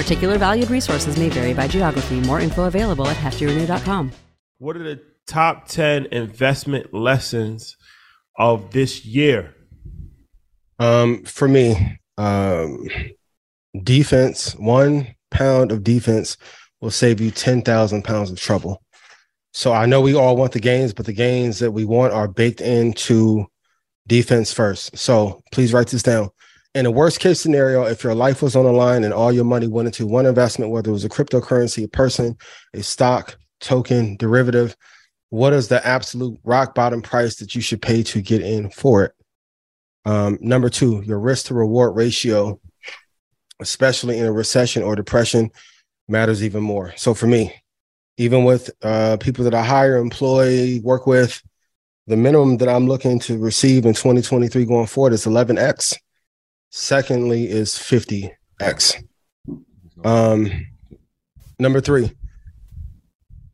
Particular valued resources may vary by geography. More info available at heftyrenew.com. What are the top 10 investment lessons of this year? Um, for me, um, defense, one pound of defense will save you 10,000 pounds of trouble. So I know we all want the gains, but the gains that we want are baked into defense first. So please write this down. In a worst case scenario, if your life was on the line and all your money went into one investment, whether it was a cryptocurrency, a person, a stock, token, derivative, what is the absolute rock bottom price that you should pay to get in for it? Um, number two, your risk to reward ratio, especially in a recession or depression, matters even more. So for me, even with uh, people that I hire, employ, work with, the minimum that I'm looking to receive in 2023 going forward is 11x. Secondly, is 50x. Um, number three,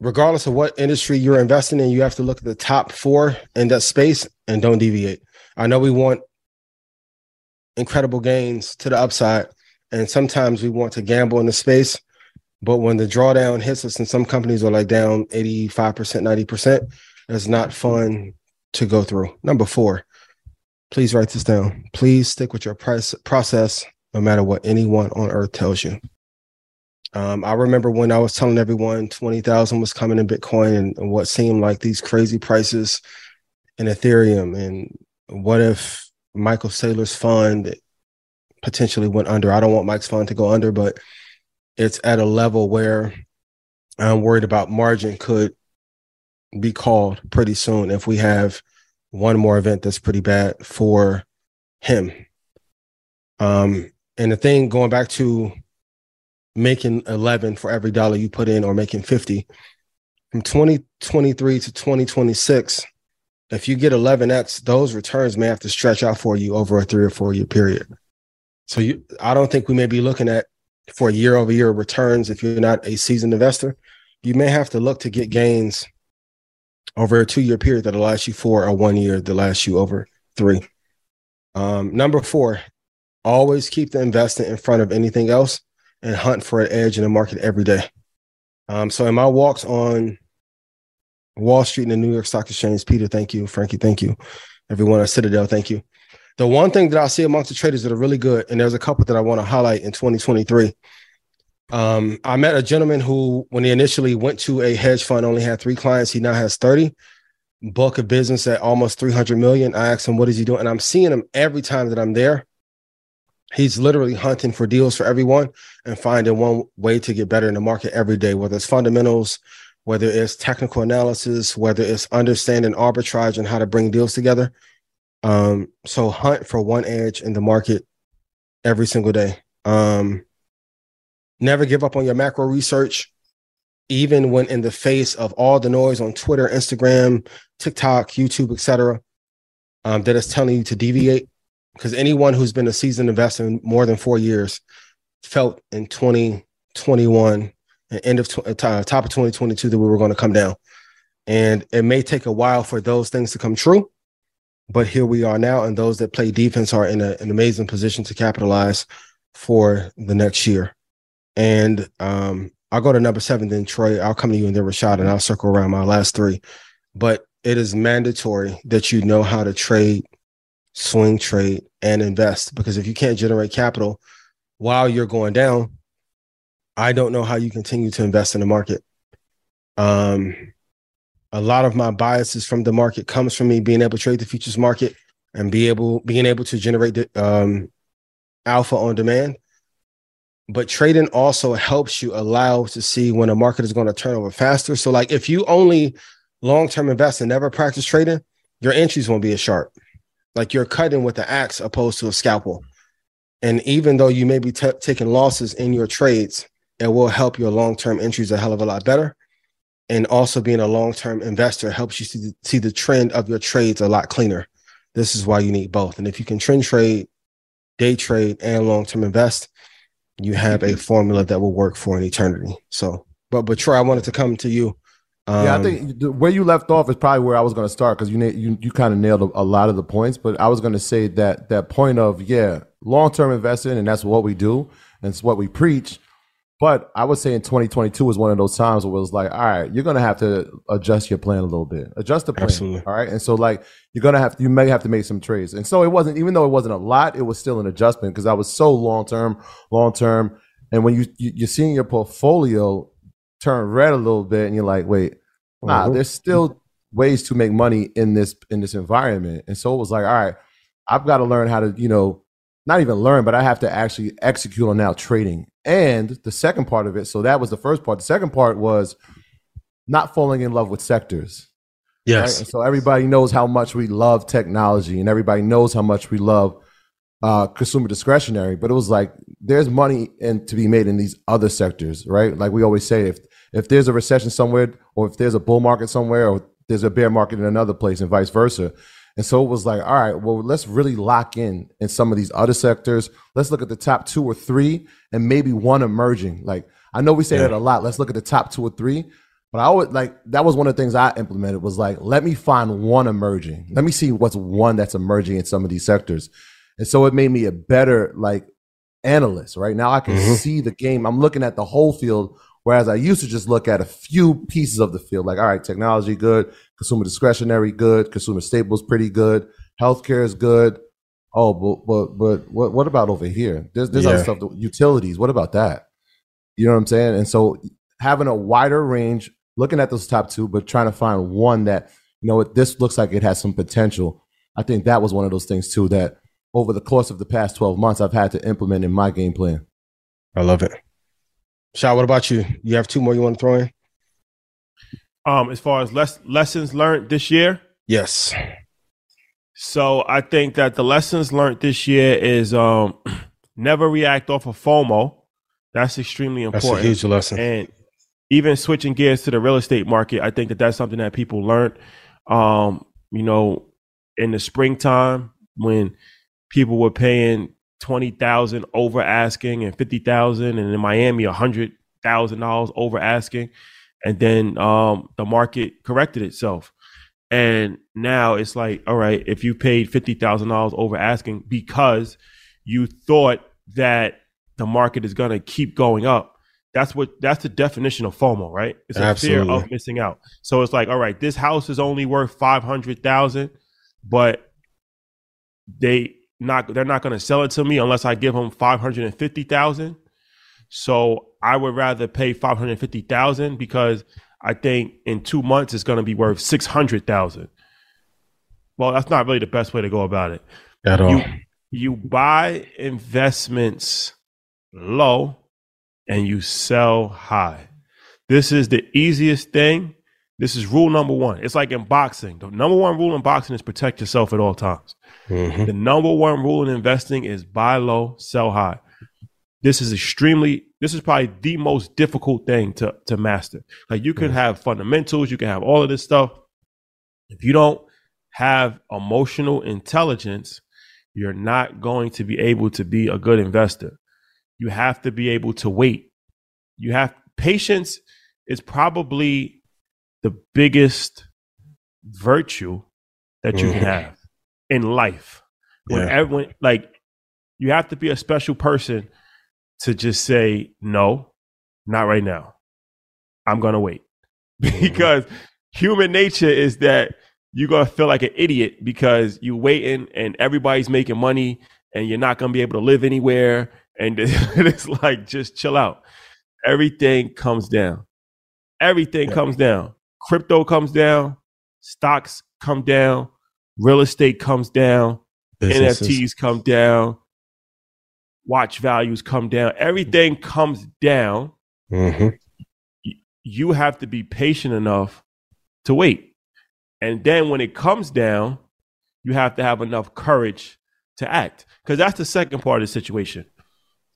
regardless of what industry you're investing in, you have to look at the top four in that space and don't deviate. I know we want incredible gains to the upside, and sometimes we want to gamble in the space. But when the drawdown hits us, and some companies are like down 85%, 90%, it's not fun to go through. Number four, please write this down. Please stick with your process no matter what anyone on earth tells you. Um, I remember when I was telling everyone 20,000 was coming in Bitcoin and what seemed like these crazy prices in Ethereum. And what if Michael Saylor's fund potentially went under? I don't want Mike's fund to go under, but it's at a level where I'm worried about margin could be called pretty soon if we have one more event that's pretty bad for him. Um, and the thing going back to making 11 for every dollar you put in or making 50 from 2023 to 2026 if you get 11x those returns may have to stretch out for you over a three or four year period so you i don't think we may be looking at for year over year returns if you're not a seasoned investor you may have to look to get gains over a two year period that'll last you four or one year that lasts you over three um, number four always keep the investment in front of anything else and hunt for an edge in the market every day. Um, so in my walks on Wall Street and the New York Stock Exchange, Peter, thank you. Frankie, thank you. Everyone at Citadel, thank you. The one thing that I see amongst the traders that are really good, and there's a couple that I want to highlight in 2023. Um, I met a gentleman who, when he initially went to a hedge fund, only had three clients. He now has 30. book of business at almost 300 million. I asked him, what is he doing? And I'm seeing him every time that I'm there. He's literally hunting for deals for everyone and finding one way to get better in the market every day, whether it's fundamentals, whether it's technical analysis, whether it's understanding arbitrage and how to bring deals together. Um, so hunt for one edge in the market every single day. Um, never give up on your macro research even when in the face of all the noise on Twitter, Instagram, TikTok, YouTube, etc., um, that is telling you to deviate. Because anyone who's been a seasoned investor in more than four years felt in 2021 and end of tw- uh, top of 2022 that we were going to come down. And it may take a while for those things to come true, but here we are now. And those that play defense are in a, an amazing position to capitalize for the next year. And um, I'll go to number seven, then Troy. I'll come to you and then Rashad, and I'll circle around my last three. But it is mandatory that you know how to trade, swing trade, and invest because if you can't generate capital while you're going down, I don't know how you continue to invest in the market. Um, a lot of my biases from the market comes from me being able to trade the futures market and be able being able to generate the, um, alpha on demand but trading also helps you allow to see when a market is going to turn over faster. So, like if you only long term invest and never practice trading, your entries won't be as sharp. Like you're cutting with an axe opposed to a scalpel. And even though you may be t- taking losses in your trades, it will help your long term entries a hell of a lot better. And also being a long term investor helps you see the, see the trend of your trades a lot cleaner. This is why you need both. And if you can trend trade, day trade, and long term invest, you have a formula that will work for an eternity. So, but but Troy, I wanted to come to you. Um, yeah, I think where you left off is probably where I was going to start because you you you kind of nailed a, a, lot of the points. But I was going to say that that point of yeah, long term investing, and that's what we do, and it's what we preach. But I would say in 2022 was one of those times where it was like, all right, you're gonna have to adjust your plan a little bit, adjust the plan, Absolutely. all right. And so like you're gonna have, to, you may have to make some trades. And so it wasn't, even though it wasn't a lot, it was still an adjustment because I was so long term, long term. And when you, you are seeing your portfolio turn red a little bit, and you're like, wait, nah, mm-hmm. there's still ways to make money in this in this environment. And so it was like, all right, I've got to learn how to, you know, not even learn, but I have to actually execute on now trading. And the second part of it, so that was the first part. The second part was not falling in love with sectors. Yes. Right? so everybody knows how much we love technology and everybody knows how much we love uh, consumer discretionary, but it was like there's money and to be made in these other sectors, right? Like we always say, if if there's a recession somewhere, or if there's a bull market somewhere, or there's a bear market in another place, and vice versa, and so it was like, all right, well, let's really lock in in some of these other sectors. Let's look at the top two or three and maybe one emerging. Like, I know we say yeah. that a lot. Let's look at the top two or three. But I always like that was one of the things I implemented was like, let me find one emerging. Let me see what's one that's emerging in some of these sectors. And so it made me a better like analyst, right? Now I can mm-hmm. see the game. I'm looking at the whole field Whereas I used to just look at a few pieces of the field, like, all right, technology good, consumer discretionary good, consumer staples pretty good, healthcare is good. Oh, but but but what what about over here? There's there's yeah. other stuff, utilities. What about that? You know what I'm saying? And so having a wider range, looking at those top two, but trying to find one that you know this looks like it has some potential. I think that was one of those things too that over the course of the past 12 months I've had to implement in my game plan. I love it. Shaw, what about you? You have two more you want to throw in? Um, as far as les- lessons learned this year, yes. So I think that the lessons learned this year is um, never react off of FOMO. That's extremely important. That's a huge lesson. And even switching gears to the real estate market, I think that that's something that people learned. Um, you know, in the springtime when people were paying twenty thousand over asking and fifty thousand, and in Miami a hundred thousand dollars over asking, and then um, the market corrected itself, and now it's like, all right, if you paid fifty thousand dollars over asking because you thought that the market is going to keep going up. That's what that's the definition of FOMO, right? It's a Absolutely. fear of missing out. So it's like, all right, this house is only worth five hundred thousand, but they not they're not going to sell it to me unless I give them five hundred and fifty thousand. So I would rather pay five hundred fifty thousand because I think in two months it's going to be worth six hundred thousand. Well, that's not really the best way to go about it. At all. You, you buy investments low and you sell high. This is the easiest thing. This is rule number one. It's like in boxing. The number one rule in boxing is protect yourself at all times. Mm-hmm. The number one rule in investing is buy low, sell high. This is extremely, this is probably the most difficult thing to, to master. Like you can have fundamentals, you can have all of this stuff. If you don't have emotional intelligence, you're not going to be able to be a good investor. You have to be able to wait. You have patience is probably the biggest virtue that you can Mhm. have in life. When Yeah. everyone like you have to be a special person to just say no, not right now. I'm gonna wait mm-hmm. because human nature is that you're gonna feel like an idiot because you're waiting and everybody's making money and you're not gonna be able to live anywhere and it's like just chill out. Everything comes down. Everything Yeah. comes down. Crypto comes down. Stocks come down. Real estate comes down. Businesses. NFTs come down. Watch values come down. Everything comes down. Mhm. You have to be patient enough to wait. And then when it comes down, you have to have enough courage to act. Because that's the second part of the situation.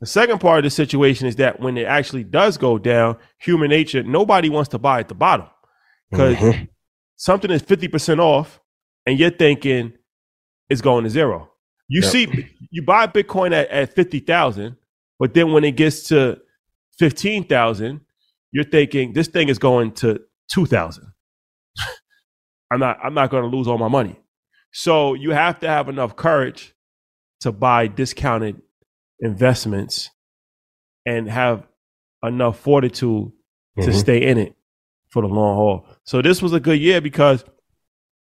The second part of the situation is that when it actually does go down, human nature, nobody wants to buy at the bottom. Because Mhm. something is 50% off and you're thinking it's going to zero. You Yep. see, you buy Bitcoin at, at 50,000, but then when it gets to 15,000, you're thinking this thing is going to 2,000. I'm not, I'm not going to lose all my money. So you have to have enough courage to buy discounted investments and have enough fortitude to Mhm. stay in it for the long haul. So this was a good year because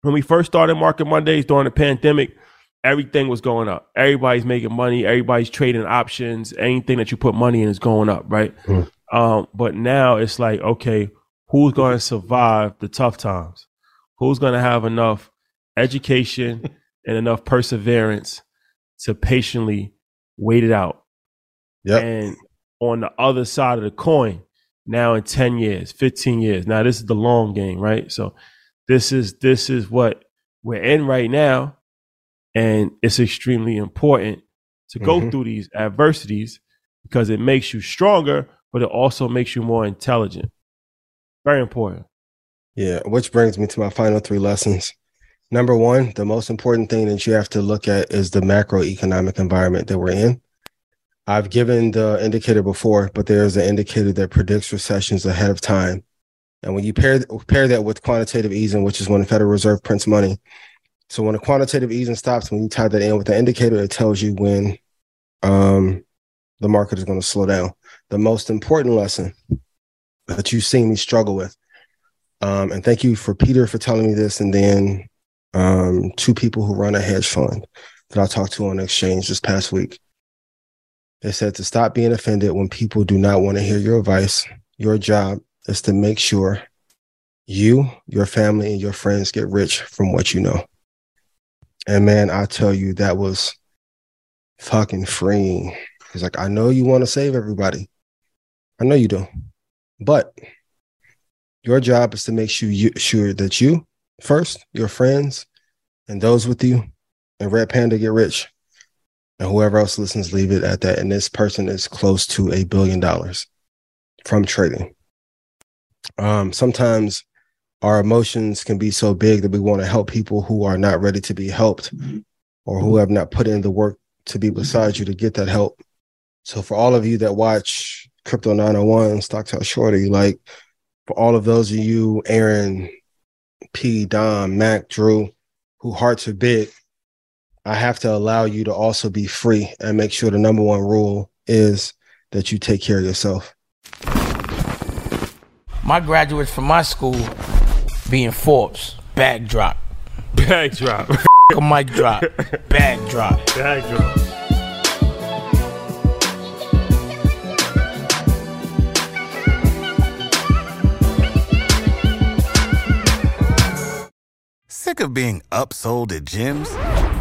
when we first started Market Mondays during the pandemic, everything was going up. Everybody's making money. Everybody's trading options. Anything that you put money in is going up, right? Mm. Um, but now it's like, okay, who's going to survive the tough times? Who's going to have enough education and enough perseverance to patiently wait it out? Yep. And on the other side of the coin, now in 10 years, 15 years. Now this is the long game, right? So this is this is what we're in right now. And it's extremely important to go Mhm. through these adversities because it makes you stronger, but it also makes you more intelligent. Very important. Yeah, which brings me to my final three lessons. Number one, the most important thing that you have to look at is the macroeconomic environment that we're in. I've given the indicator before, but there's an indicator that predicts recessions ahead of time. And when you pair pair that with quantitative easing, which is when the Federal Reserve prints money, so when the quantitative easing stops, when you tie that in with the indicator, it tells you when um, the market is going to slow down. The most important lesson that you've seen me struggle with um, and thank you for Peter for telling me this, and then um, two people who run a hedge fund that I talked to on exchange this past week. They said to stop being offended when people do not want to hear your advice. Your job is to make sure you, your family, and your friends get rich from what you know. And man, I tell you, that was fucking freeing. He's like, I know you want to save everybody. I know you do. But your job is to make sure you sure that you first, your friends, and those with you, and Red Panda get rich, and whoever else listens, leave it at that. And this person is close to a billion dollars from trading. Um, sometimes our emotions can be so big that we want to help people who are not ready to be helped, mm-hmm. or who have not put in the work to be beside you to get that help. So for all of you that watch Crypto 901, Stock Talk Shorty, like for all of those of you, Aaron, P, Dom, Mac, Drew, who hearts are big, I have to allow you to also be free and make sure the number one rule is that you take care of yourself. My graduates from my school being Forbes. Backdrop. Backdrop. a mic drop. Backdrop. Backdrop. Sick of being upsold at gyms?